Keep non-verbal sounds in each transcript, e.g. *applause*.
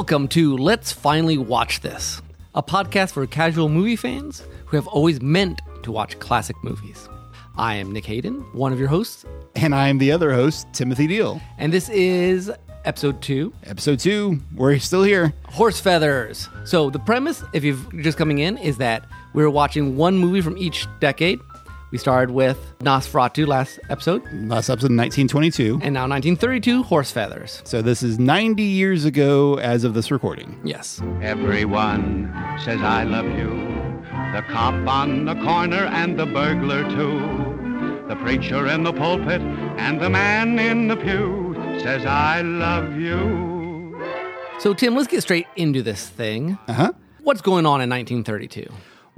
Welcome to Let's Finally Watch This, a podcast for casual movie fans who have always meant to watch classic movies. I am Nick Hayden, one of your hosts, And I'm the other host, Timothy Deal. and this is episode two Episode two, we're still here. Horse Feathers. So, the premise, if you're just coming in, is that we're watching one movie from each decade. We started with Nosferatu last episode, Last episode in 1922. and now 1932, Horse Feathers. So this is 90 years ago as of this recording. Yes. Everyone says I love you. The cop on the corner and the burglar too. The preacher in the pulpit and the man in the pew says I love you. So, Tim, let's get straight into this thing. Uh huh. What's going on in 1932?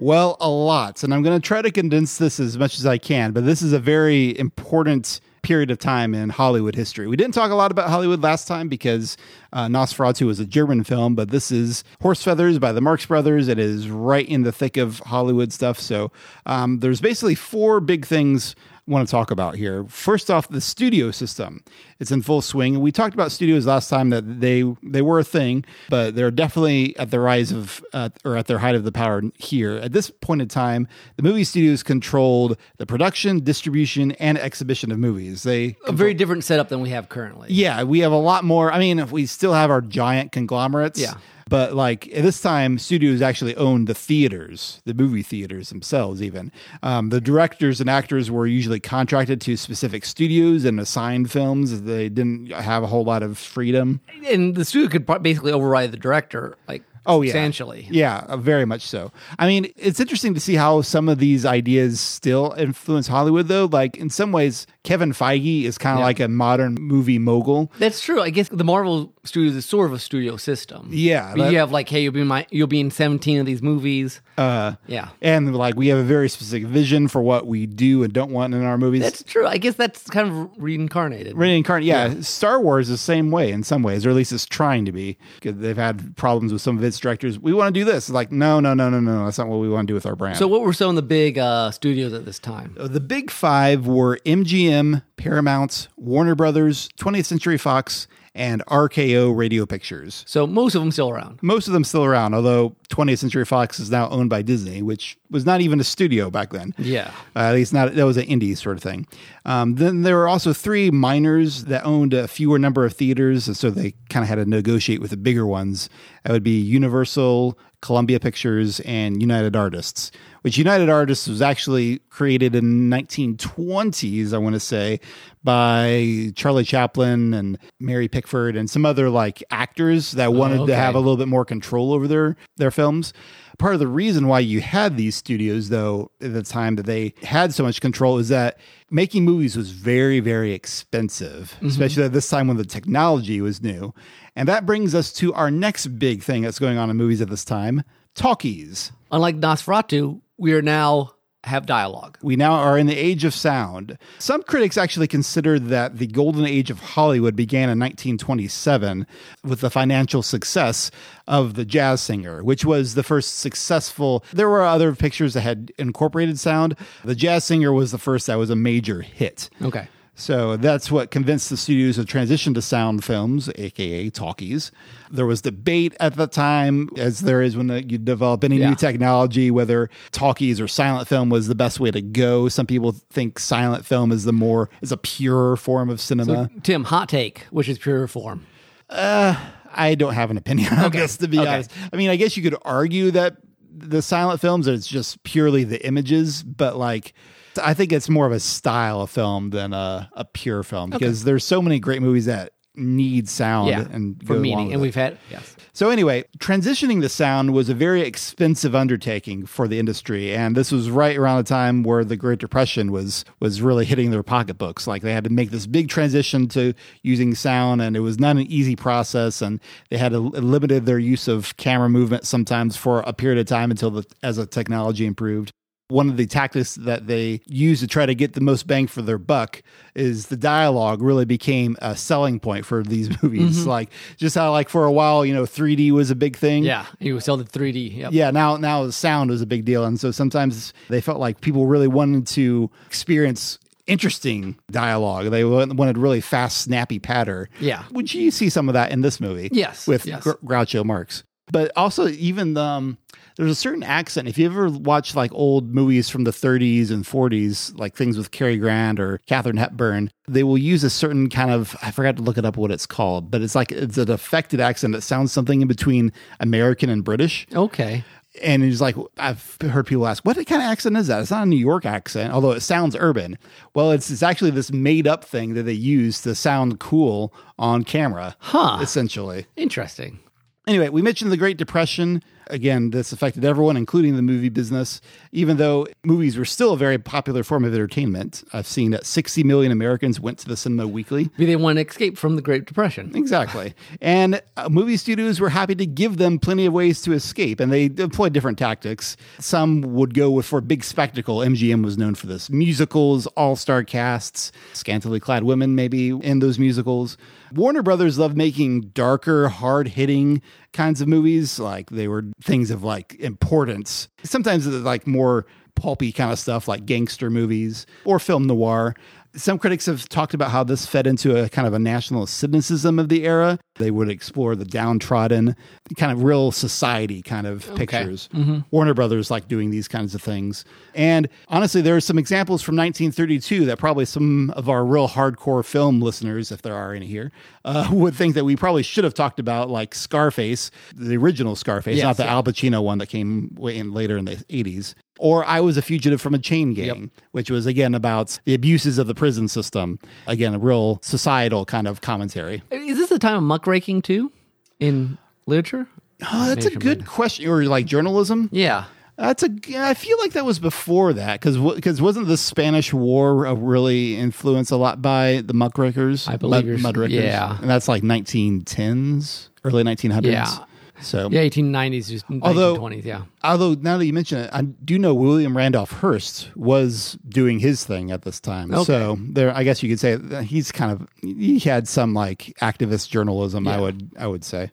Well, a lot. And I'm going to try to condense this as much as I can, but this is a very important period of time in Hollywood history. We didn't talk a lot about Hollywood last time because uh, Nosferatu was a German film, but this is Horse Feathers by the Marx Brothers. It is right in the thick of Hollywood stuff. So um, there's basically four big things want to talk about here. First off, the studio system. It's in full swing. We talked about studios last time that they they were a thing, but they're definitely at the rise of uh, or at their height of the power here. At this point in time, the movie studios controlled the production, distribution, and exhibition of movies. They A very different setup than we have currently. yeah, we have a lot more. I mean, if we still have our giant conglomerates. Yeah. But like at this time, studios actually owned the theaters, the movie theaters themselves. Even um, the directors and actors were usually contracted to specific studios and assigned films. They didn't have a whole lot of freedom. And the studio could basically override the director, like, Oh yeah, substantially. Yeah, uh, very much so. I mean, it's interesting to see how some of these ideas still influence Hollywood, though. Like in some ways, Kevin Feige is kind of Yeah. like a modern movie mogul. That's true. I guess the Marvel Studios is sort of a studio system. Yeah, that- you have like, hey, you'll be in my, you'll be in seventeen of these movies. Uh, Yeah, and like we have a very specific vision for what we do and don't want in our movies. that's true. I guess that's kind of reincarnated. Reincarnate, yeah, Star Wars is the same way in some ways, or at least it's trying to be. They've had problems with some of its directors. We want to do this. It's like, no, no, no, no, no. That's not what we want to do with our brand. So, what were some of the big uh, studios at this time? the big five were MGM, Paramount, Warner Brothers, 20th Century Fox, and RKO Radio Pictures. So, most of them still around. Most of them still around, although 20th Century Fox is now owned by Disney, which was not even a studio back then. Yeah. Uh, at least not that was an indie sort of thing. Um, then there were also three minors that owned a fewer number of theaters, and so they kind of had to negotiate with the bigger ones. That would be Universal, Columbia Pictures, and United Artists. Which United Artists was actually created in 1920s, I want to say, by Charlie Chaplin and Mary Pickford and some other like actors that oh, wanted okay. to have a little bit more control over their their films. Part of the reason why you had these studios, though, at the time that they had so much control, is that making movies was very, very expensive, mm-hmm. especially at this time when the technology was new. And that brings us to our next big thing that's going on in movies at this time talkies. Unlike Nosferatu, we are now have dialogue. We now are in the age of sound. Some critics actually consider that the golden age of Hollywood began in 1927 with the financial success of The Jazz Singer, which was the first successful. There were other pictures that had incorporated sound. The Jazz Singer was the first that was a major hit. Okay. So that's what convinced the studios to transition to sound films, aka talkies. There was debate at the time, as there is when you develop any Yeah. new technology, whether talkies or silent film was the best way to go. Some people think silent film is the more is a purer form of cinema. Tim, hot take, which is pure form. Uh, I don't have an opinion on Okay. this, to be Okay. honest. I mean, I guess you could argue that the silent films it's just purely the images, but like I think it's more of a style of film than a, a pure film because there's so many great movies that need sound Yeah, and for meaning, and it. we've had yes. So anyway, transitioning the sound was a very expensive undertaking for the industry, and this was right around the time where the Great Depression was was really hitting their pocketbooks. Like they had to make this big transition to using sound, and it was not an easy process, and they had to limited their use of camera movement sometimes for a period of time until the as the technology improved. One of the tactics that they use to try to get the most bang for their buck is the dialogue really became a selling point for these *laughs* movies. Like just how like for a while, you know, 3D was a big thing. Yeah, you sell the 3D. Yep. Yeah, now now the sound was a big deal, and so sometimes they felt like people really wanted to experience interesting dialogue. They wanted really fast, snappy patter. Yeah. Would you see some of that in this movie? Yes, with yes. Gr- Groucho Marx. But also, even um, there's a certain accent. If you ever watch like old movies from the 30s and 40s, like things with Cary Grant or Katharine Hepburn, they will use a certain kind of I forgot to look it up what it's called, but it's like it's an affected accent that sounds something in between American and British. Okay. And he's like, I've heard people ask, what kind of accent is that? It's not a New York accent, although it sounds urban. Well, it's, it's actually this made up thing that they use to sound cool on camera, Huh. essentially. Interesting. Anyway, we mentioned the Great Depression. Again, this affected everyone, including the movie business, even though movies were still a very popular form of entertainment. I've seen that 60 million Americans went to the cinema weekly. Maybe they want to escape from the Great Depression. Exactly. And uh, movie studios were happy to give them plenty of ways to escape, and they employed different tactics. Some would go with for big spectacle. MGM was known for this musicals, all star casts, scantily clad women, maybe in those musicals. Warner Brothers loved making darker, hard hitting kinds of movies. Like they were things of like importance. Sometimes like more pulpy kind of stuff like gangster movies or film noir. Some critics have talked about how this fed into a kind of a national cynicism of the era. They would explore the downtrodden, kind of real society kind of pictures. Warner Brothers like doing these kinds of things. And honestly, there are some examples from 1932 that probably some of our real hardcore film listeners, if there are any here, uh, *laughs* would think that we probably should have talked about, like Scarface, the original Scarface, Yes, not the yeah. Al Pacino one that came way in later in the 80s. Or I was a fugitive from a chain gang, which was again about the abuses of the prison system. Again, a real societal kind of commentary. Is this the time of muckraking too in literature? Oh, that's a good question. Or like journalism. Yeah. That's a. I feel like that was before that because because wasn't the Spanish War uh, really influenced a lot by the muckrakers? I believe Mud, yeah. and that's like 1910s, early 1900s. Yeah. So Yeah, 1890s, just Although- 1920s, yeah. Although now that you mention it, I do know William Randolph Hearst was doing his thing at this time. Okay. So there, I guess you could say he's kind of he had some like activist journalism. I would I would say.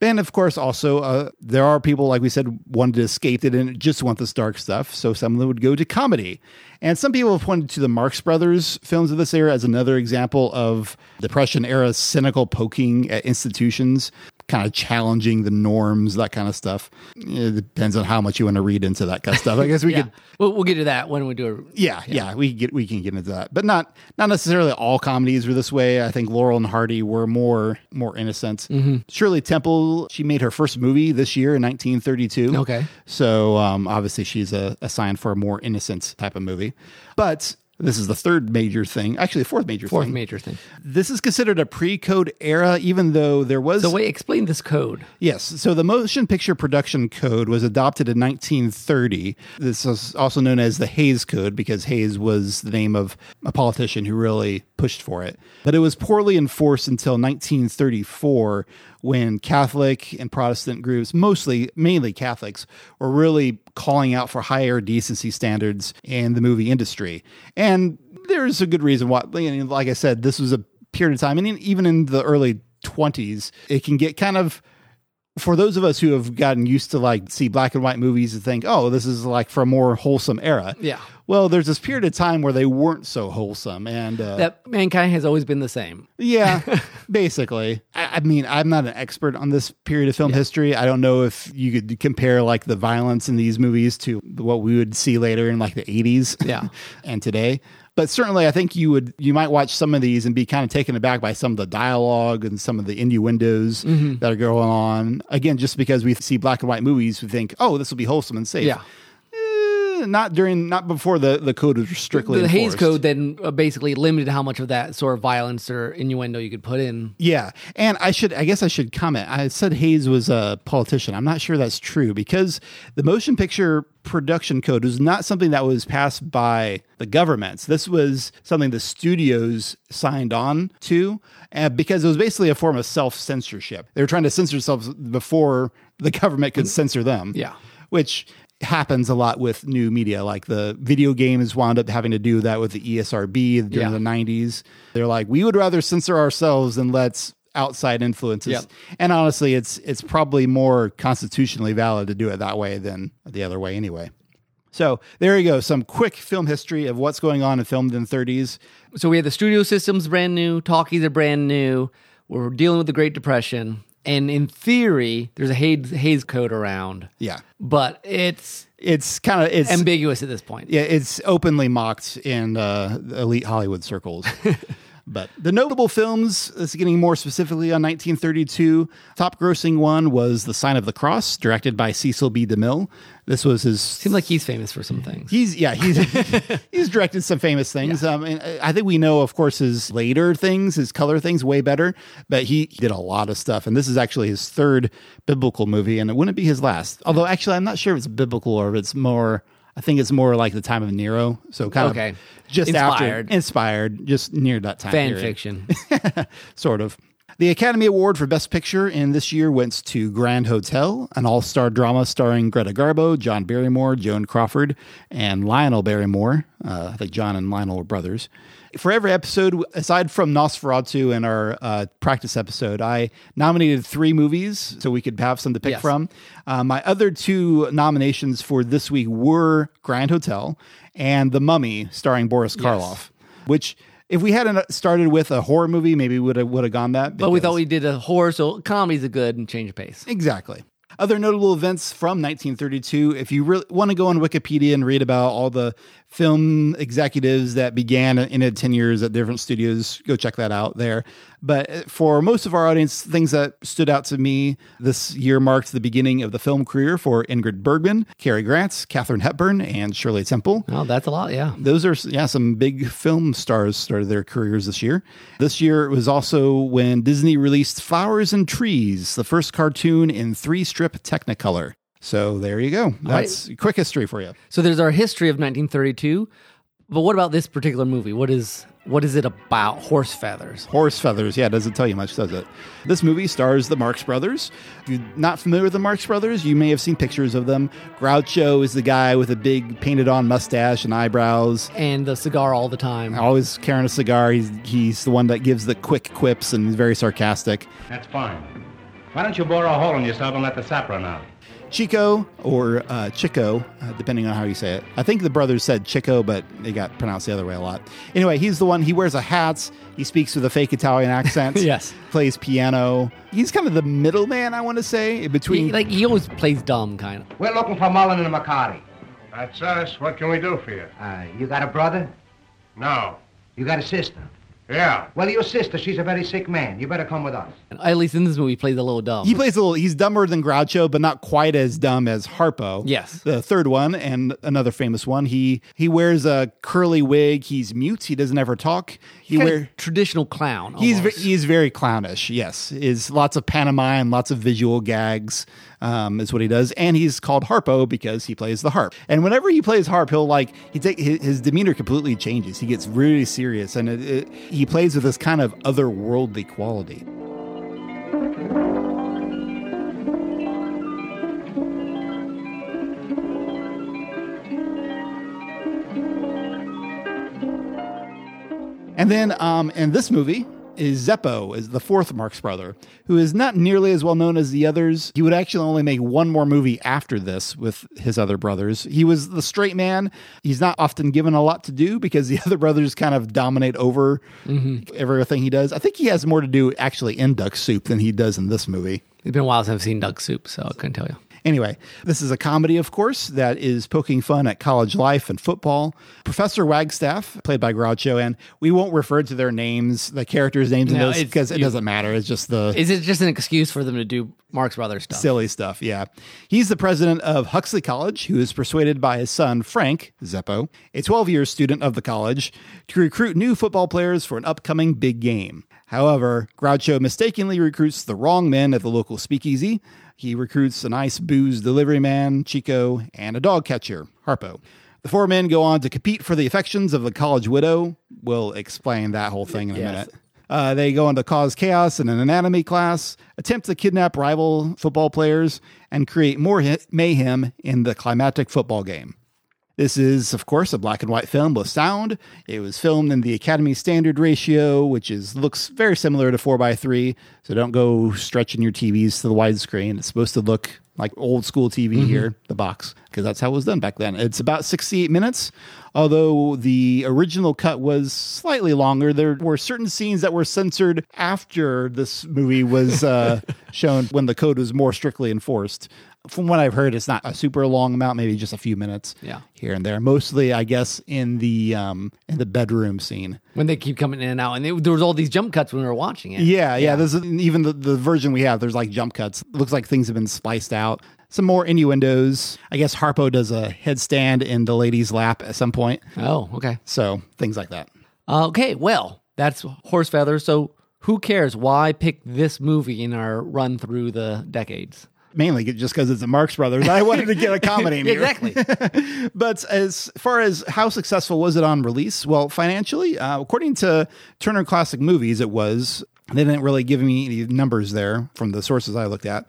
And of course, also uh, there are people like we said wanted to escape it and just want this dark stuff. So some of them would go to comedy, and some people have pointed to the Marx Brothers films of this era as another example of Depression era cynical poking at institutions, kind of challenging the norms, that kind of stuff. It depends on how much you want to read into that kind of stuff. I guess we *laughs* Yeah. could We'll, we'll get to that when we do a yeah, yeah, we can get we can get into that, but not not necessarily all comedies were this way. I think Laurel and Hardy were more more innocent. Mm-hmm. Shirley Temple, she made her first movie this year in 1932. Okay. so um, obviously she's a, a sign for a more innocent type of movie. But this is the third major thing, actually the fourth major fourth thing. major thing. This is considered a pre-code era, even though there was So wait, explain this code. Yes. So the Motion Picture Production Code was adopted in 1930. This is also known as the Hays Code because Hays was the name of a politician who really pushed for it. But it was poorly enforced until 1934 when Catholic and Protestant groups, mostly mainly Catholics, were really calling out for higher decency standards in the movie industry. And there's a good reason why, like I said, this was a period of time, and even in the early 20s, it can get kind of for those of us who have gotten used to like see black and white movies and think, oh, this is like for a more wholesome era. Yeah. Well, there's this period of time where they weren't so wholesome, and uh, That mankind has always been the same. yeah, *laughs* basically. I, I mean, I'm not an expert on this period of film history. I don't know if you could compare like the violence in these movies to what we would see later in like the 80s, *laughs* Yeah. and today. But certainly, I think you would you might watch some of these and be kind of taken aback by some of the dialogue and some of the innuendos Mm-hmm. that are going on. Again, just because we see black and white movies, we think, oh, this will be wholesome and safe. Yeah. Not during, not before the the code was strictly The Hays. Code then uh, basically limited how much of that sort of violence or innuendo you could put in. Yeah, and I should, I guess I should comment. I said Hays was a politician. I'm not sure that's true because the motion picture production code was not something that was passed by the governments. This was something the studios signed on to uh, because it was basically a form of self censorship. They were trying to censor themselves before the government could censor them. Yeah. which happens a lot with new media like the video games wound up having to do that with the ESRB during Yeah. the 90s they're like we would rather censor ourselves than let's outside influences Yep. and honestly it's it's probably more constitutionally valid to do it that way than the other way anyway So there you go. Some quick film history of what's going on in filmed in the 30s. So we have the studio systems brand new, talkies are brand new. We're dealing with the Great Depression, and in theory, there's a Hays, Hays Code around, Yeah. but it's It's kind of it's ambiguous at this point. yeah, it's openly mocked in uh, elite Hollywood circles. *laughs* but the notable films, this is getting more specifically on 1932. Top grossing one was The Sign of the Cross, directed by Cecil B. DeMille. This was his Seems like he's famous for some things. He's yeah he's *laughs* he's directed some famous things. Um, and I think we know, of course, his later things, his color things, way better. But he did a lot of stuff, and this is actually his third biblical movie, and it wouldn't be his last. Although, actually, I'm not sure if it's biblical or if it's more. I think it's more like the time of Nero, so kind Okay. of just Inspired. after inspired, just near that time. Fan period fiction. *laughs* sort of. The Academy Award for Best Picture in this year went to Grand Hotel, an all star drama starring Greta Garbo, John Barrymore, Joan Crawford, and Lionel Barrymore. Uh, I think John and Lionel were brothers. For every episode, aside from Nosferatu and our uh, practice episode, I nominated three movies so we could have some to pick Yes. from. Uh, my other two nominations for this week were Grand Hotel and The Mummy, starring Boris Karloff, which. If we hadn't started with a horror movie, maybe we would have would have gone that. but we thought we did a horror, so comedy's a good and change of pace. Exactly. Other notable events from 1932. If you really want to go on Wikipedia and read about all the film executives that began in it 10 years at different studios, go check that out there. But for most of our audience, things that stood out to me this year marked the beginning of the film career for Ingrid Bergman, Cary Grant, Katharine Hepburn, and Shirley Temple. Oh, that's a lot, yeah. Those are yeah, some big film stars started their careers this year. This year it was also when Disney released Flowers and Trees, the first cartoon in three-strip Technicolor. So there you go. That's quick history for you. So there's our history of 1932. But what about this particular movie? What is what is it about? Horse feathers. Horse feathers, yeah, doesn't tell you much, does it? This movie stars the Marx Brothers. If you're not familiar with the Marx Brothers, you may have seen pictures of them. Groucho is the guy with a big painted-on mustache and eyebrows. And the cigar all the time. Always carrying a cigar. He's he's the one that gives the quick quips and is very sarcastic. That's fine. Why don't you bore a hole in yourself and let the sap run out? Chico or uh, Chico, uh, depending on how you say it. I think the brothers said Chico, but they got pronounced the other way a lot. Anyway, he's the one. He wears a hat. He speaks with a fake Italian accent. *laughs* Yes. Plays piano. He's kind of the middleman, I want to say, between. He, like he always plays dumb, kind of. We're looking for Mullen and McCarty. That's us. What can we do for you? Uh, you got a brother? No. You got a sister? Yeah. Well, your sister, she's a very sick man. You better come with us. And at least in this movie, he plays a little dumb. he plays a little. He's dumber than Groucho, but not quite as dumb as Harpo. Yes. the third one and another famous one. He he wears a curly wig. He's mute. He doesn't ever talk. He Kinda traditional clown. He's ve- he's very clownish. Yes, is lots of pantomime, lots of visual gags. Um, is what he does, and he's called Harpo because he plays the harp. And whenever he plays harp, he'll like he take his, demeanor completely changes. He gets really serious, and it, it, he plays with this kind of otherworldly quality. And then um, in this movie is Zeppo, is the fourth Marx brother, who is not nearly as well known as the others. He would actually only make one more movie after this with his other brothers. He was the straight man. He's not often given a lot to do because the *laughs* other brothers kind of dominate over mm-hmm. everything he does. I think he has more to do actually in Duck Soup than he does in this movie. It's been a while since I've seen Duck Soup, so I couldn't tell you. Anyway, this is a comedy, of course, that is poking fun at college life and football. Professor Wagstaff, played by Groucho, and we won't refer to their names, the characters' names in this, because it you- doesn't matter. It's just the Is it just an excuse for them to do Marx Brothers stuff? silly stuff. Yeah. He's the president of Huxley College, who is persuaded by his son, Frank Zeppo, a 12 year student of the college, to recruit new football players for an upcoming big game. However, Groucho mistakenly recruits the wrong men at the local speakeasy. He recruits a nice booze delivery man, Chico, and a dog catcher, Harpo. The four men go on to compete for the affections of the college widow. We'll explain that whole thing in a Yes. minute. Uh, they go on to cause chaos in an anatomy class, attempt to kidnap rival football players, and create more mayhem in the climactic football game. This is, of course, a black and white film with sound. It was filmed in the Academy Standard Ratio, which is looks very similar to 4x3. So don't go stretching your TVs to the widescreen. It's supposed to look like old school TV here, the box, because that's how it was done back then. It's about 68 minutes, although the original cut was slightly longer. There were certain scenes that were censored after this movie was uh, *laughs* shown when the code was more strictly enforced. From what I've heard, it's not a super long amount, maybe just a few minutes Yeah. here and there. Mostly, I guess, in the um, in the bedroom scene. When they keep coming in and out, and it, there was all these jump cuts when we were watching it. Yeah, yeah. There's even the, the version we have. There's like jump cuts. looks like things have been spliced out. Some more innuendos. I guess Harpo does a headstand in the lady's lap at some point. Oh, okay. So things like that. Okay, well, that's horse feathers. So who cares? Why pick this movie in our run through the decades? Mainly just because it's the Marx Brothers. I wanted to get a comedy. *laughs* Exactly. *laughs* But as far as how successful was it on release? Well, financially, uh, according to Turner Classic Movies, it was. They didn't really give me any numbers there from the sources I looked at.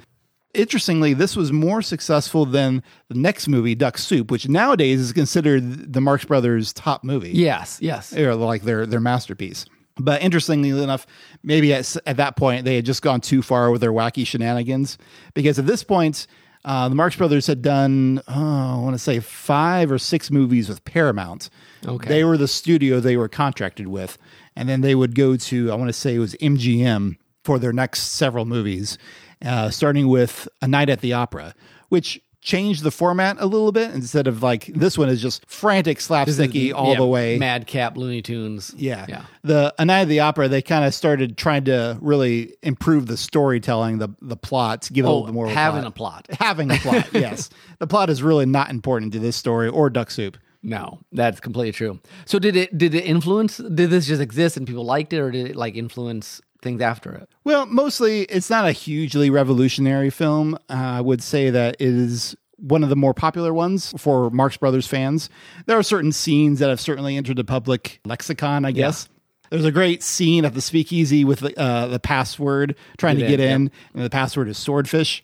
Interestingly, this was more successful than the next movie, Duck Soup, which nowadays is considered the Marx Brothers' top movie. yes, yes. or like their their masterpiece. But interestingly enough, maybe at, at that point they had just gone too far with their wacky shenanigans because at this point, uh, the Marx Brothers had done oh, I want to say five or six movies with Paramount. Okay. they were the studio they were contracted with, and then they would go to I want to say it was MGM for their next several movies, uh, starting with A Night at the Opera, which changed the format a little bit instead of like this one is just frantic slapsticky all Yeah, the way Madcap, Looney Tunes. yeah. Yeah. The A Night of the Opera, they kind of started trying to really improve the storytelling, the the plot, give it a Oh, little bit more *laughs* having a plot. Having a plot, yes. The plot is really not important to this story or Duck Soup. No, that's completely true. So did it did it influence did this just exist and people liked it or did it like influence things after it? Well, mostly it's not a hugely revolutionary film. Uh, I would say that it is one of the more popular ones for Marx Brothers fans. There are certain scenes that have certainly entered the public lexicon, I guess. There's a great scene at the speakeasy with the, uh, the password trying to Get get in, in, and the password is swordfish.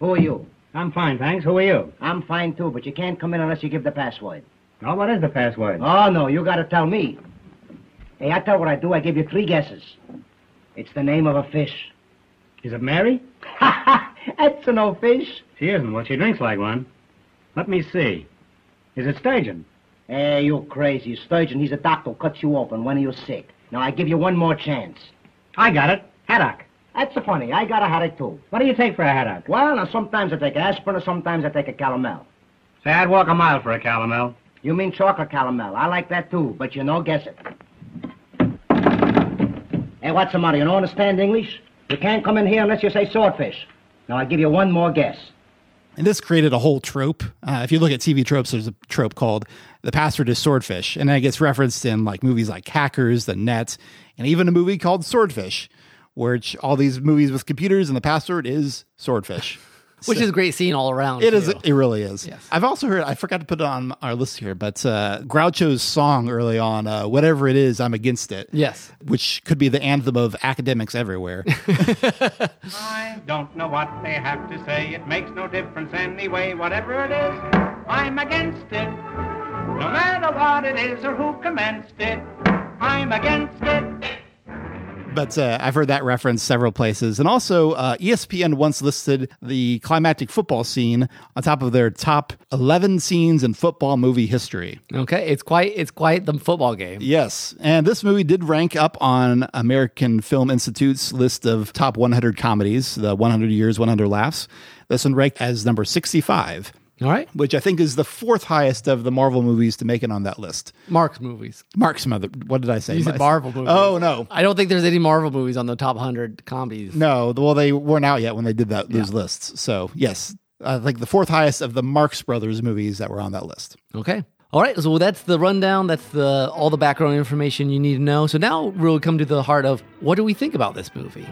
Who are you? I'm fine, thanks. Who are you? I'm fine too, but you can't come in unless you give the password. Oh, what is the password? Oh, no, you gotta tell me. Hey, I tell what I do, I give you three guesses. It's the name of a fish. Is it Mary? Ha ha! That's oh, no fish. She isn't. Well, she drinks like one. Let me see. Is it sturgeon? Hey, you're crazy. Sturgeon, he's a doctor who cuts you open when you're sick. Now, I give you one more chance. I got it. Haddock. That's funny. I got a headache too. What do you take for a haddock? Well, now, sometimes I take aspirin, or sometimes I take a calomel. Say, I'd walk a mile for a calomel. You mean chocolate calomel. I like that too, but you know, guess it. Hey, what's the matter? You don't understand English? You can't come in here unless you say swordfish. Now, I give you one more guess. And this created a whole trope. Uh, if you look at TV tropes, there's a trope called the password is swordfish. And it gets referenced in like movies like Hackers, The Net, and even a movie called Swordfish, which all these movies with computers and the password is swordfish. Which is a great scene all around. It is. too. It really is. Yes. I've also heard. I forgot to put it on our list here, but uh, Groucho's song early on, uh, "Whatever It Is, I'm Against It." Yes. which could be the anthem of academics everywhere. *laughs* I don't know what they have to say. It makes no difference anyway. Whatever it is, I'm against it. No matter what it is or who commenced it, I'm against it. But uh, I've heard that reference several places, and also uh, ESPN once listed the climactic football scene on top of their top 11 scenes in football movie history. Okay, it's quite it's quite the football game. Yes, and this movie did rank up on American Film Institute's list of top 100 comedies, the 100 Years, 100 Laughs. This one ranked as number 65. All right, which I think is the fourth highest of the Marvel movies to make it on that list. Mark's movies. Mark's mother. What did I say? You said Marvel movies. Oh no, I don't think there's any Marvel movies on the top hundred comedies. no. Well, they weren't out yet when they did that those lists. So yes, I think the fourth highest of the Marx Brothers movies that were on that list. Okay. All right. So that's the rundown. That's the all the background information you need to know. So now we'll come to the heart of what do we think about this movie?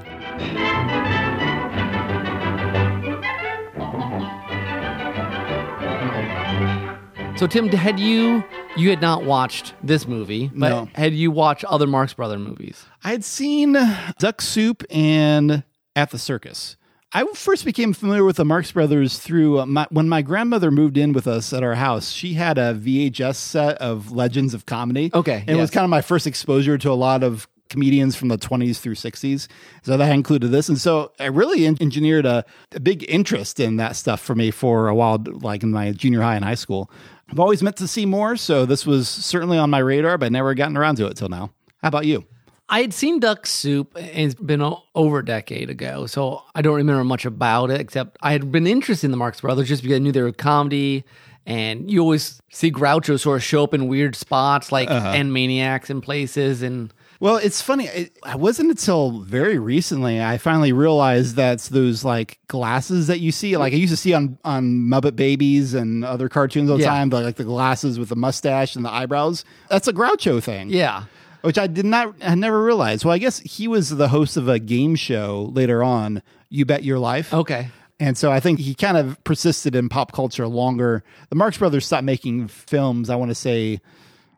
So Tim, had you you had not watched this movie, but No. had you watched other Marx Brother movies? I had seen Duck Soup and At the Circus. I first became familiar with the Marx Brothers through uh, my, when my grandmother moved in with us at our house. She had a VHS set of Legends of Comedy. Okay, and it was kind of my first exposure to a lot of comedians from the 20s through 60s. So that included this. And so I really en- engineered a, a big interest in that stuff for me for a while, like in my junior high and high school. I've always meant to see more. So this was certainly on my radar, but never gotten around to it till now. How about you? I had seen Duck Soup. and It's been over a decade ago, so I don't remember much about it. Except I had been interested in the Marx Brothers just because I knew they were comedy, and you always see Groucho sort of show up in weird spots, like uh-huh. and maniacs in places, and Well, it's funny. It, it wasn't until very recently I finally realized that's those like glasses that you see. Like I used to see on on Muppet Babies and other cartoons all the Yeah. time, but like the glasses with the mustache and the eyebrows. That's a Groucho thing. yeah, which I did not, I never realized. Well, I guess he was the host of a game show later on, You Bet Your Life. okay. And so I think he kind of persisted in pop culture longer. The Marx Brothers stopped making films, I want to say,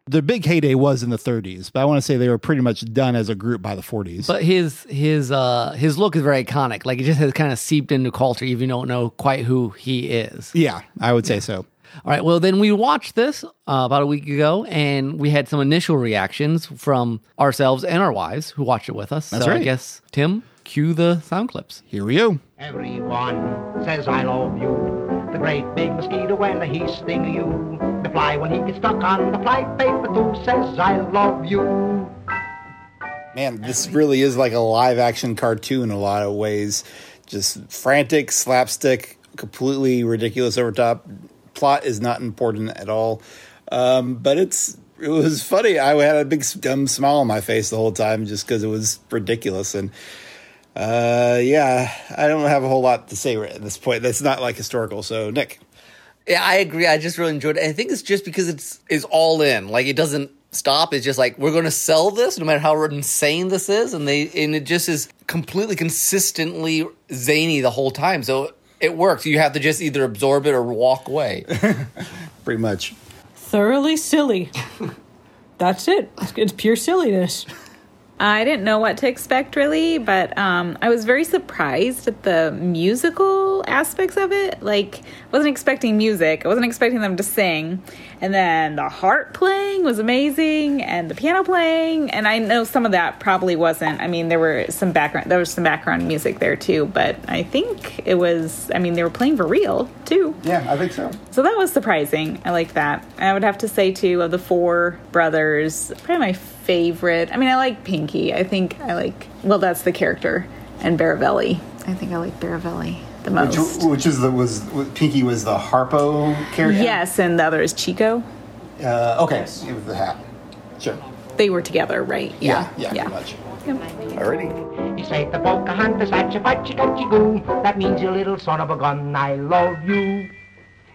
their big heyday was in the 30s, but I want to say they were pretty much done as a group by the 40s. But his his uh his look is very iconic. Like it just has kind of seeped into culture, even if you don't know quite who he is. yeah, I would say so. All right. Well, then we watched this uh, about a week ago, and we had some initial reactions from ourselves and our wives who watched it with us. That's so I guess Tim, cue the sound clips. Here we go. Everyone says I love you. The great big mosquito when he sting you. Fly when he gets stuck on the fly paper too says I love you. Man, this really is like a live action cartoon in a lot of ways. Just frantic, slapstick, completely ridiculous over top. Plot is not important at all. Um, but it's it was funny. I had a big dumb smile on my face the whole time just because it was ridiculous. And uh, yeah, I don't have a whole lot to say at this point. That's not like historical. So Nick, Yeah, I agree. I just really enjoyed it. I think it's just because it's is all in. Like it doesn't stop. It's just like we're going to sell this no matter how insane this is, and they and it just is completely consistently zany the whole time. So it works. You have to just either absorb it or walk away. *laughs* pretty much. thoroughly silly. That's it. It's, it's pure silliness. I didn't know what to expect really, but um, I was very surprised at the musical aspects of it. Like, wasn't expecting music. I wasn't expecting them to sing, and then the harp playing was amazing, and the piano playing. And I know some of that probably wasn't. I mean, there were some background. There was some background music there too, but I think it was. I mean, they were playing for real too. Yeah, I think so. So that was surprising. I like that. I would have to say too of the four brothers, probably my favorite. I mean, I like Pinky. I think I like well, that's the character, and Baravelli. I think I like Baravelli the most. which is the was Pinky was the Harpo character. yes, and the other is Chico. Uh, okay, it was the hat. Sure. They were together, right? Yeah, yeah, pretty much. He say the Pocahontas, atcha fatcha gotcha goo. That means you little son of a gun, I love you.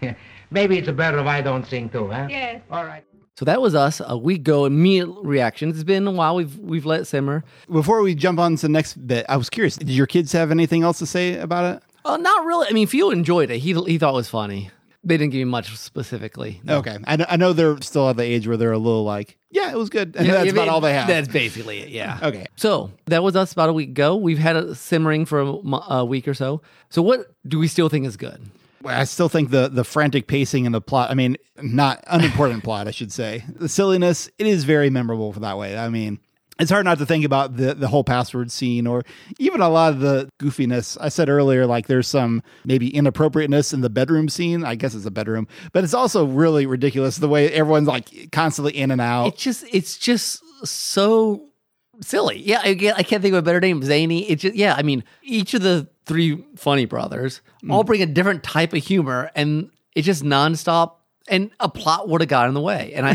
*laughs* Maybe it's better if I don't sing too, huh? Yes. All right. so that was us. A week ago. Immediate reactions. It's been a while. We've we've let simmer. Before we jump on to the next bit, I was curious. Did your kids have anything else to say about it? Uh, not really. I mean, Phil enjoyed it. He he thought it was funny. They didn't give me much specifically. No. Okay, I know, I know they're still at the age where they're a little like, yeah, it was good, and that's Yeah, about it- all they have. That's basically it. Yeah. *laughs* Okay. So that was us about a week ago. We've had it simmering for a, mo- a week or so. So what do we still think is good? I still think the the frantic pacing and the plot. I mean, not unimportant *laughs* plot, I should say. The silliness. It is very memorable for that way. I mean. It's hard not to think about the, the whole password scene or even a lot of the goofiness. I said earlier, like there's some maybe inappropriateness in the bedroom scene. I guess it's a bedroom, but it's also really ridiculous the way everyone's like constantly in and out. It's just it's just so silly. Yeah, I, can't- I can't think of a better name. Zany. It just yeah. I mean, each of the three funny brothers mm. all bring a different type of humor, and it's just nonstop. And a plot would have got in the way, and I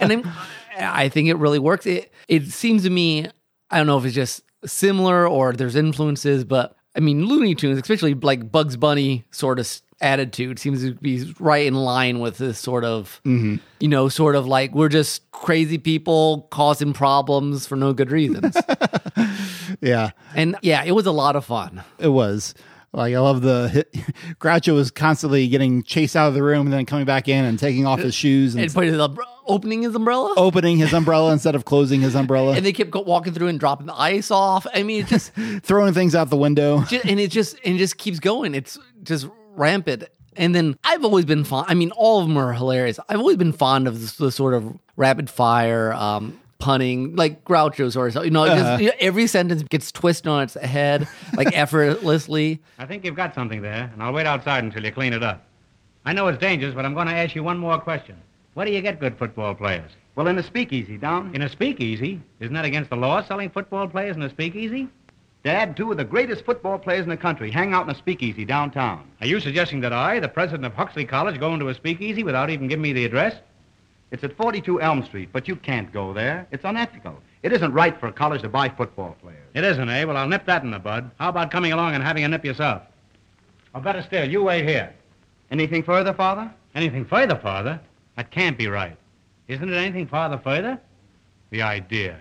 and, I'm, I think it really works. It it seems to me. I don't know if it's just similar or there's influences, but I mean, Looney Tunes, especially like Bugs Bunny sort of attitude, seems to be right in line with this sort of, mm-hmm. you know, sort of like we're just crazy people causing problems for no good reasons. *laughs* yeah. and yeah, it was a lot of fun. It was. Like I love the hit. *laughs* Groucho was constantly getting chased out of the room and then coming back in and taking off his shoes and And putting the opening his umbrella. opening his umbrella instead of closing his umbrella, *laughs* And they kept walking through and dropping the ice off. I mean, it just, *laughs* throwing things out the window. ju- and it just, and it just keeps going. It's just rampant. And then I've always been fond. I mean, all of them are hilarious. I've always been fond of this, the sort of rapid fire um, punning like Groucho's or something. You know, just, uh-huh. you know, every sentence gets twisted on its head like *laughs* effortlessly. I think you've got something there, and I'll wait outside until you clean it up. I know it's dangerous, but I'm going to ask you one more question. Where do you get good football players? Well, in a speakeasy down. In a speakeasy? Isn't that against the law, selling football players in a speakeasy? Dad, two of the greatest football players in the country hang out in a speakeasy downtown. Are you suggesting that I, the president of Huxley College, go into a speakeasy without even giving me the address? It's at 42 Elm Street, but you can't go there. It's unethical. It isn't right for a college to buy football players. It isn't, eh? Well, I'll nip that in the bud. How about coming along and having a nip yourself? Or better still, you wait here. Anything further, Father? Anything further, Father? That can't be right. Isn't it anything farther further? The idea.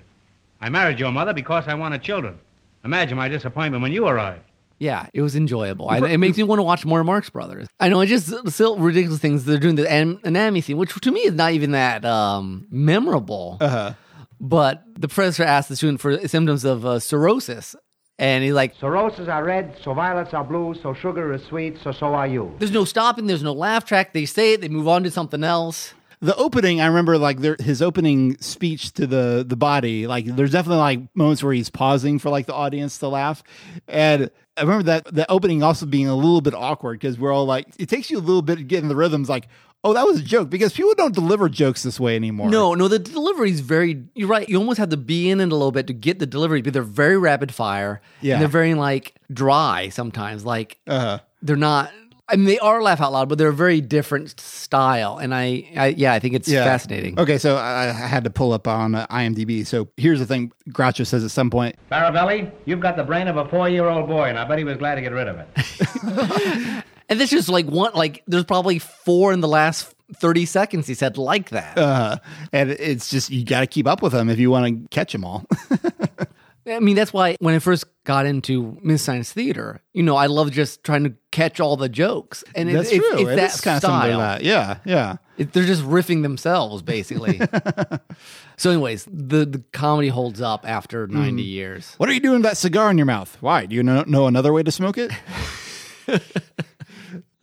I married your mother because I wanted children. Imagine my disappointment when you arrived. Yeah, it was enjoyable. I, it makes me want to watch more Marx Brothers. I know it's just still ridiculous things they're doing the an- anatomy scene, which to me is not even that um, memorable. Uh-huh. But the professor asked the student for symptoms of uh, cirrhosis, and he's like, So roses are red, so violets are blue, so sugar is sweet, so so are you. "There's no stopping. There's no laugh track. They say it. They move on to something else." The opening, I remember like there, his opening speech to the the body. Like there's definitely like moments where he's pausing for like the audience to laugh, and I remember that the opening also being a little bit awkward because we're all like, it takes you a little bit to get in the rhythms. Like, oh, that was a joke because people don't deliver jokes this way anymore. No, no, the delivery is very. You're right. You almost have to be in it a little bit to get the delivery, but they're very rapid fire. Yeah. and they're very like dry sometimes. Like Uh-huh. they're not. I mean, they are laugh out loud, but they're a very different style. And I, I yeah, I think it's Yeah. fascinating. Okay, so I, I had to pull up on uh, IMDb. So here's the thing: Groucho says at some point, Baravelli, you've got the brain of a four-year-old boy, and I bet he was glad to get rid of it. *laughs* And this is like one, like there's probably four in the last thirty seconds. He said like that. uh, and it's just you got to keep up with them if you want to catch them all. *laughs* I mean, that's why when I first got into Mystery Science Theater, you know, I love just trying to catch all the jokes. And it- That's it's, true. it's It that kind of similar to style. that. Yeah, yeah. It, they're just riffing themselves, basically. *laughs* so, anyways, the, the comedy holds up after hmm. 90 years. What are you doing with that cigar in your mouth? Why? Do you know, know another way to smoke it? *laughs*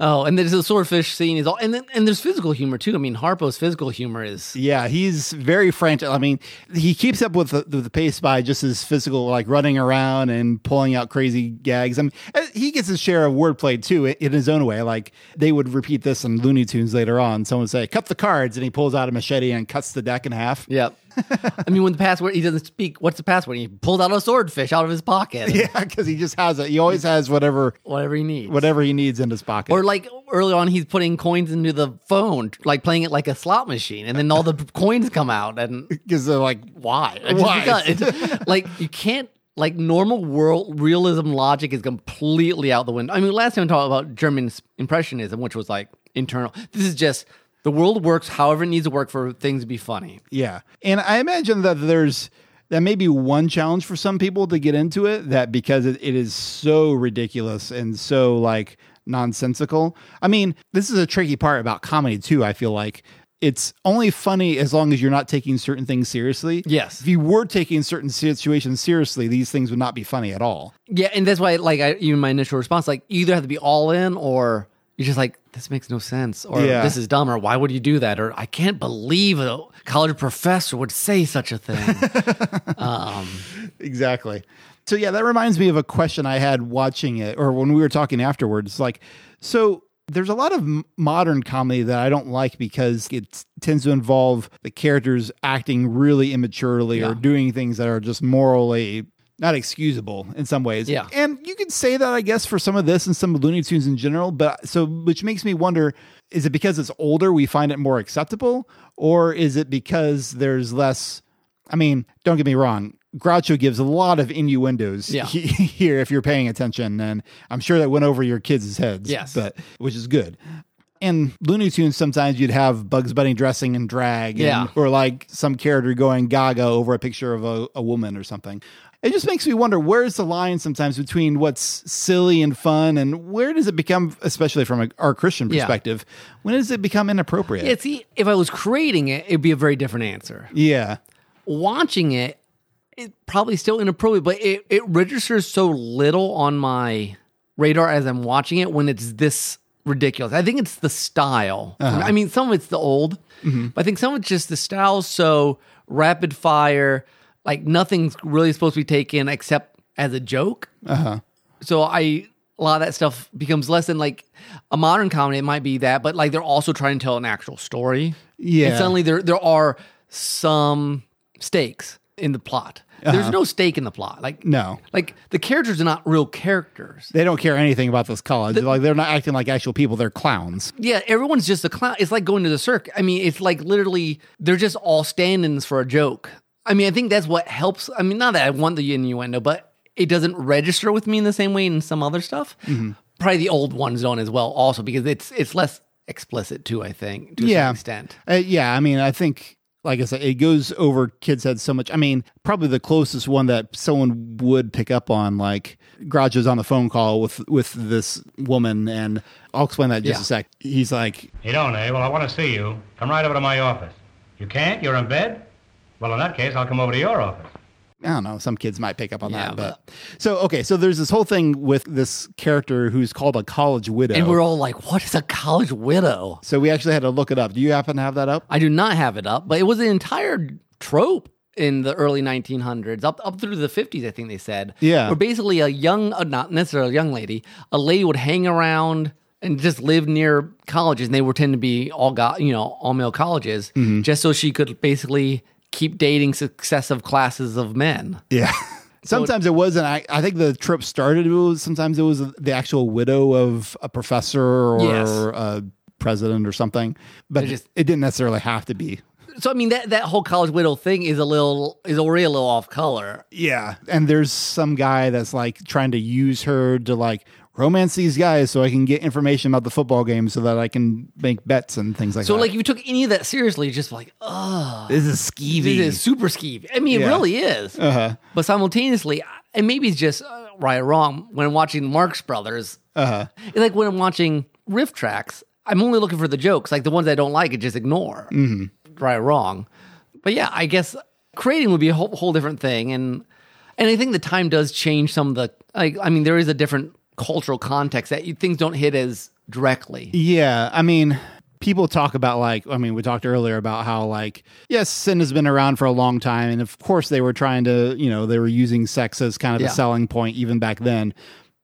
Oh, and there's the swordfish scene is all, and then and there's physical humor too. I mean, Harpo's physical humor is Yeah, he's very frantic. I mean, he keeps up with the, with the pace by just his physical, like running around and pulling out crazy gags. I mean, uh, he gets his share of wordplay too in- in his own way. Like they would repeat this in Looney Tunes later on. Someone would say, "Cut the cards," and he pulls out a machete and cuts the deck in half. Yep. *laughs* I mean, when the password he doesn't speak, what's the password? He pulled out a swordfish out of his pocket. *laughs* Yeah, because he just has it. He always has whatever Whatever he needs. whatever he needs in his pocket. Or like early on, he's putting coins into the phone, like playing it like a slot machine, and then all the *laughs* coins come out, and because they're like, why? Just Why? just- like you can't like normal world realism logic is completely out the window. I mean, last time we talked about German impressionism, which was like internal. This is just the world works however it needs to work for things to be funny. Yeah. And I imagine that there's that may be one challenge for some people to get into it that because it, it is so ridiculous and so like nonsensical. I mean, this is a tricky part about comedy too, I feel like. It's only funny as long as you're not taking certain things seriously. Yes. If you were taking certain situations seriously, these things would not be funny at all. Yeah, and that's why, like, I, even my initial response, like, you either have to be all in or you're just like, this makes no sense, or Yeah. this is dumb, or why would you do that, or I can't believe a college professor would say such a thing. *laughs* um, Exactly. So yeah, that reminds me of a question I had watching it, or when we were talking afterwards. Like, so there's a lot of modern comedy that I don't like because it tends to involve the characters acting really immaturely Yeah. or doing things that are just morally not excusable in some ways. Yeah. and you could say that I guess for some of this and some of Looney Tunes in general. But so, which makes me wonder: is it because it's older we find it more acceptable, or is it because there's less? I mean, don't get me wrong. Groucho gives a lot of innuendos Yeah. he- *laughs* here if you're paying attention, and I'm sure that went over your kids' heads. Yes. but which is good. In Looney Tunes, sometimes you'd have Bugs Bunny dressing in drag, and- Yeah. or like some character going gaga over a picture of a, a woman or something. It just makes me wonder where's the line sometimes between what's silly and fun, and where does it become, especially from a, our Christian Yeah. perspective, when does it become inappropriate? yeah, see, if I was creating it, it'd be a very different answer. yeah, Watching it, it probably still inappropriate, but it, it registers so little on my radar as I'm watching it when it's this ridiculous. I think it's the style. Uh-huh. I mean, some of it's the old, Mm-hmm. but I think some of it's just the style. So rapid fire, like nothing's really supposed to be taken except as a joke. Uh huh. So I a lot of that stuff becomes less than like a modern comedy. It might be that, but like they're also trying to tell an actual story. Yeah. and suddenly there there are some stakes in the plot. There's no stake in the plot. Like Uh-huh. No. like the characters are not real characters. They don't care anything about this college. like they're not acting like actual people. They're clowns. Yeah, everyone's just a clown. It's like going to the circus. I mean, it's like literally they're just all stand-ins for a joke. I mean, I think that's what helps. I mean, not that I want the innuendo, but it doesn't register with me in the same way in some other stuff. Mm-hmm. Probably the old ones don't as well, also because it's it's less explicit too. I think to a Yeah. certain extent. Uh, yeah, I mean, I think, like I said, it goes over kids' heads so much. I mean, probably the closest one that someone would pick up on, like Groucho's on the phone call with with this woman, and I'll explain that in just Yeah. a sec. He's like, You don't, eh? Well, I want to see you. Come right over to my office. You can't? You're in bed? Well, in that case, I'll come over to your office. I don't know. Some kids might pick up on Yeah, that, but so okay. So there's this whole thing with this character who's called a college widow, And we're all like, "What is a college widow?" so we actually had to look it up. Do you happen to have that up? I do not have it up, but it was an entire trope in the early 1900s, up up through the 50s, I think they said. Yeah. where basically a young, uh, not necessarily a young lady, a lady would hang around and just live near colleges, and they would tend to be all got you know all male colleges, Mm-hmm. just so she could basically keep dating successive classes of men. Yeah. *laughs* *laughs* Sometimes it wasn't. I, I think the trip started. It was sometimes it was the actual widow of a professor or Yes. a president or something, but It just- it didn't necessarily have to be. So I mean that that whole college widow thing is a little is already a little off color. Yeah, and there's some guy that's like trying to use her to like romance these guys so I can get information about the football game so that I can make bets and things like So that. So, like if you took any of that seriously, just like, oh, this is skeevy. This is super skeevy. I mean, Yeah. it really is. Uh-huh. But simultaneously, and maybe it's just uh, right or wrong, when I'm watching Marx Brothers, Uh-huh. like when I'm watching RiffTrax, I'm only looking for the jokes. Like the ones I don't like, I just ignore. Mm-hmm. Right or wrong. But yeah, I guess creating would be a whole, whole different thing. And and I think the time does change some of the, like, I mean, there is a different cultural context that you, things don't hit as directly. Yeah, I mean, people talk about like, I mean, we talked earlier about how like, yes, sin has been around for a long time, and of course they were trying to, you know, they were using sex as kind of Yeah. a selling point even back then.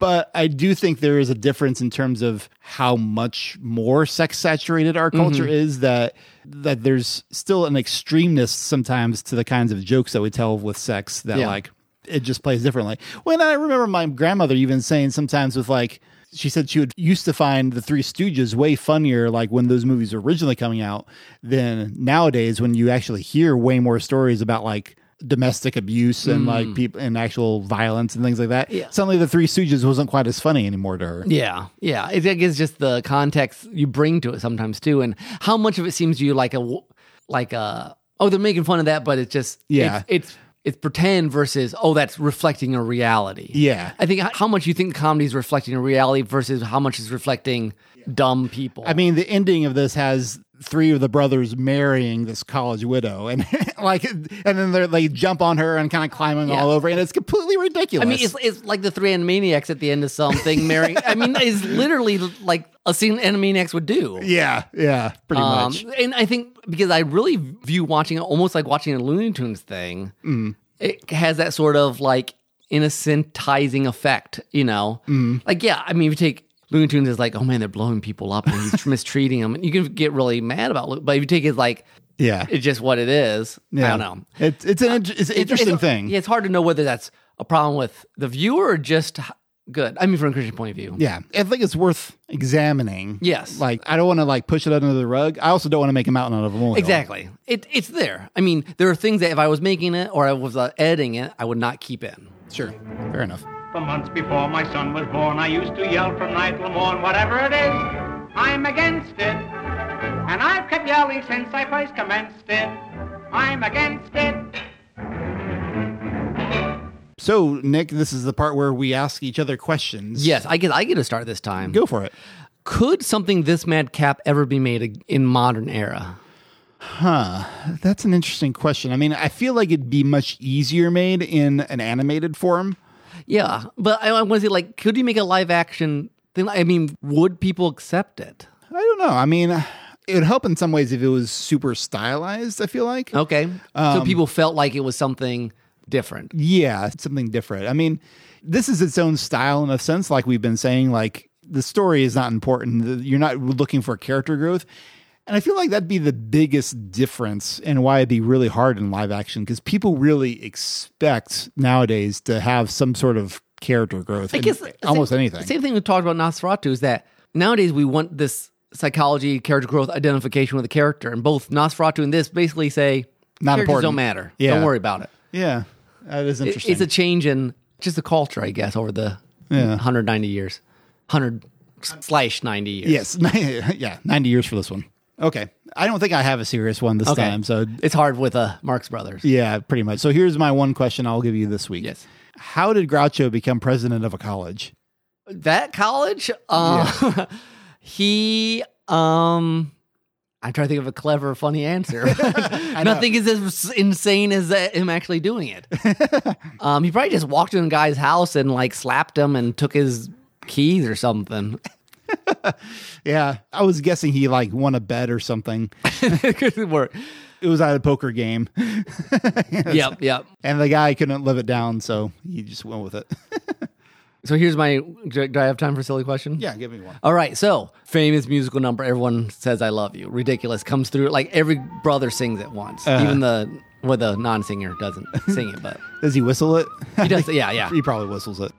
But I do think there is a difference in terms of how much more sex saturated our culture mm-hmm. is. That that there's still an extremeness sometimes to the kinds of jokes that we tell with sex. That Yeah. like it just plays differently. When I remember my grandmother even saying sometimes with like she said she would used to find the Three Stooges way funnier, like when those movies were originally coming out, than nowadays when you actually hear way more stories about like domestic abuse and hmm. like people and actual violence and things like that. Yeah. Suddenly, the Three Stooges wasn't quite as funny anymore to her. Yeah, yeah. It, I guess just the context you bring to it sometimes too, and how much of it seems to you like a like a oh they're making fun of that, but it's just Yeah. it's it's, it's pretend versus oh that's reflecting a reality. Yeah. I think how much you think comedy is reflecting a reality versus how much is reflecting dumb people. I mean, the ending of this has three of the brothers marrying this college widow, and *laughs* like, and then they they jump on her and kind of climbing Yeah. all over, and it's completely ridiculous. I mean, it's, it's like the three Animaniacs at the end of something marrying. I mean, it's literally like a scene Animaniacs would do. yeah, yeah, pretty Um, much. and I think because I really view watching it almost like watching a Looney Tunes thing, Mm. it has that sort of like innocentizing effect, you know? Mm. Like, yeah, I mean, if you take Looney Tunes is like, oh man, they're blowing people up and he's *laughs* mistreating them, and you can get really mad about it. But if you take it like, Yeah, it's just what it is, yeah. I don't know. It's it's an it's an interesting it's- thing. Yeah, it's hard to know whether that's a problem with the viewer or just good. I mean, from a Christian point of view. Yeah, I think it's worth examining. Yes. like I don't want to like push it under the rug. I also don't want to make a mountain out of a molehill. Exactly. It, it's there. I mean, there are things that if I was making it or I was uh, editing it, I would not keep in. Sure, fair enough. For months before my son was born, I used to yell from night till morn, whatever it is, I'm against it. And I've kept yelling since I first commenced it. I'm against it. So, Nick, this is the part where we ask each other questions. Yes, I guess I get to start this time. go for it. Could something this madcap ever be made in modern era? Huh. That's an interesting question. I mean, I feel like it'd be much easier made in an animated form. Yeah, but I, I want to say, like, could you make a live action thing? I mean, would people accept it? I don't know. I mean, it would help in some ways if it was super stylized. I feel like. Okay, so um, people felt like it was something different. Yeah, something different. I mean, this is its own style in a sense, like we've been saying. Like the story is not important. You're not looking for character growth. And I feel like that'd be the biggest difference and why it'd be really hard in live action because people really expect nowadays to have some sort of character growth. I guess almost same, anything. Same thing we talked about Nosferatu is that nowadays we want this psychology, character growth, identification with the character, and both Nosferatu and this basically say Not characters important. don't matter. Yeah. Don't worry about it. Yeah, that is interesting. It's a change in just the culture, I guess, over the Yeah. 190 years, 100 slash 90 years. yes, *laughs* yeah, ninety years for this one. Okay, I don't think I have a serious one this Okay. time. So it's hard with uh, Marx Brothers. yeah, pretty much. So here's my one question I'll give you this week. Yes. How did Groucho become president of a college? That college, uh, *laughs* he, um, I'm trying to think of a clever, funny answer. *laughs* *laughs* Nothing is as insane as him actually doing it. um, he probably just walked in a guy's house and like slapped him and took his keys or something. *laughs* Yeah, I was guessing he like won a bet or something. it *laughs* could work. It was at a poker game, *laughs* Yep, yep. and the guy couldn't live it down, so he just went with it. So here's my. Do I have time for a silly question? yeah, give me one. All right, so famous musical number. Everyone says "I love you." Ridiculous comes through. Like every brother sings it once. Uh-huh. Even the well, the non-singer doesn't sing it, but Does he whistle it? he does. Yeah, yeah. he probably whistles it.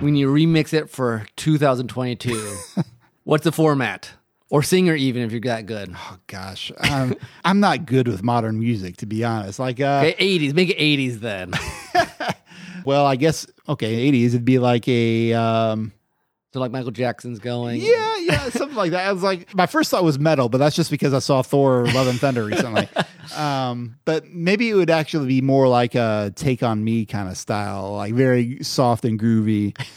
When you remix it for 2022, *laughs* what's the format? Or singer, even if you're that good. Oh gosh, um, I'm not good with modern music to be honest. Like, uh, Okay, 80s. Make it 80s then. *laughs* well, I guess okay, 80s. It'd be like a. Um, So like Michael Jackson's going. Yeah, yeah, something like that. I was like, *laughs* my first thought was metal, but that's just because I saw Thor: Love and Thunder recently. *laughs* um, but maybe it would actually be more like a "Take on Me" kind of style, like very soft and groovy. *laughs*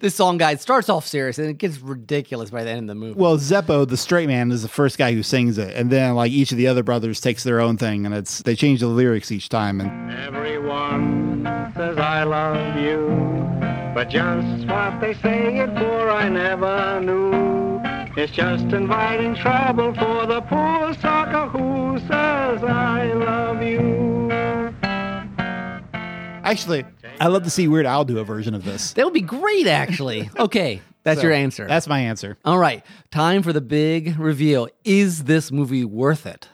This song guide starts off serious and it gets ridiculous by the end of the movie. Well, Zeppo, the straight man, is the first guy who sings it, and then like each of the other brothers takes their own thing, and it's they change the lyrics each time. And Everyone says I love you, but just what they say it for I never knew. It's just inviting trouble for the poor sucker who says I love you. actually, I love to see Weird Al do a version of this. that would be great, actually. *laughs* Okay, that's So, your answer. That's my answer. All right, time for the big reveal. Is this movie worth it?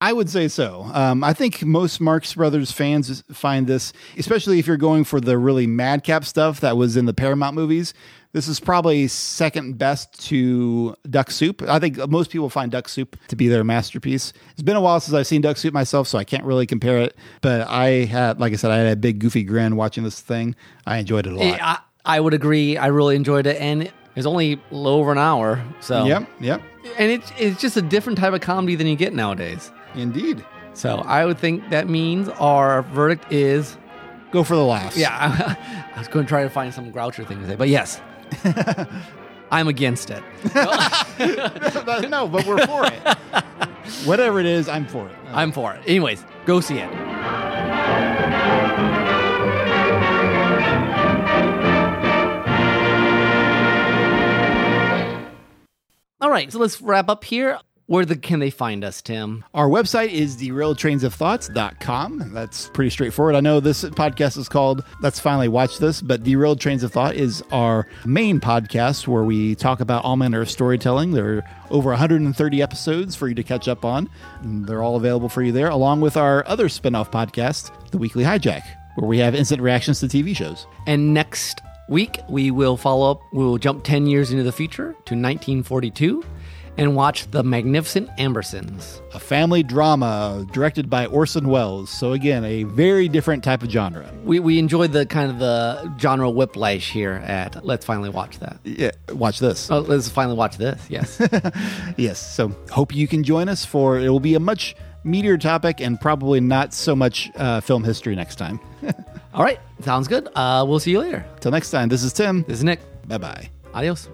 I would say so. Um, I think most Marx Brothers fans find this, especially if you're going for the really madcap stuff that was in the Paramount movies. This is probably second best to Duck Soup. I think most people find Duck Soup to be their masterpiece. It's been a while since I've seen Duck Soup myself, so I can't really compare it. But I had, like I said, I had a big goofy grin watching this thing. I enjoyed it a lot. I, I would agree. I really enjoyed it, and it's only a little over an hour. So Yep, yep, and it's it's just a different type of comedy than you get nowadays. Indeed. So I would think that means our verdict is Go for the last. yeah. *laughs* I was going to try to find some Groucher thing to say, but yes, *laughs* I'm against it. *laughs* No, but we're for it. Whatever it is, I'm for it. I'm for it. Anyways, go see it. All right, so let's wrap up here. Where the, can they find us, Tim? Our website is derailedtrainsofthoughts.com. That's pretty straightforward. I know this podcast is called Let's Finally Watch This, but Derailed Trains of Thought is our main podcast where we talk about all manner of storytelling. There are over 130 episodes for you to catch up on. And they're all available for you there, along with our other spin off podcast, The Weekly Hijack, where we have instant reactions to TV shows. And next week, we will follow up, we will jump 10 years into the future to 1942 and watch The Magnificent Ambersons. A family drama directed by Orson Welles. So, again, a very different type of genre. We, we enjoyed the kind of the genre whiplash here at Let's Finally Watch That. Yeah, watch this. Oh, let's finally watch this. Yes. *laughs* Yes. So hope you can join us for it will be a much meatier topic and probably not so much uh, film history next time. *laughs* All right. Sounds good. Uh, we'll see you later. Till next time, this is Tim. This is Nick. Bye bye. Adios.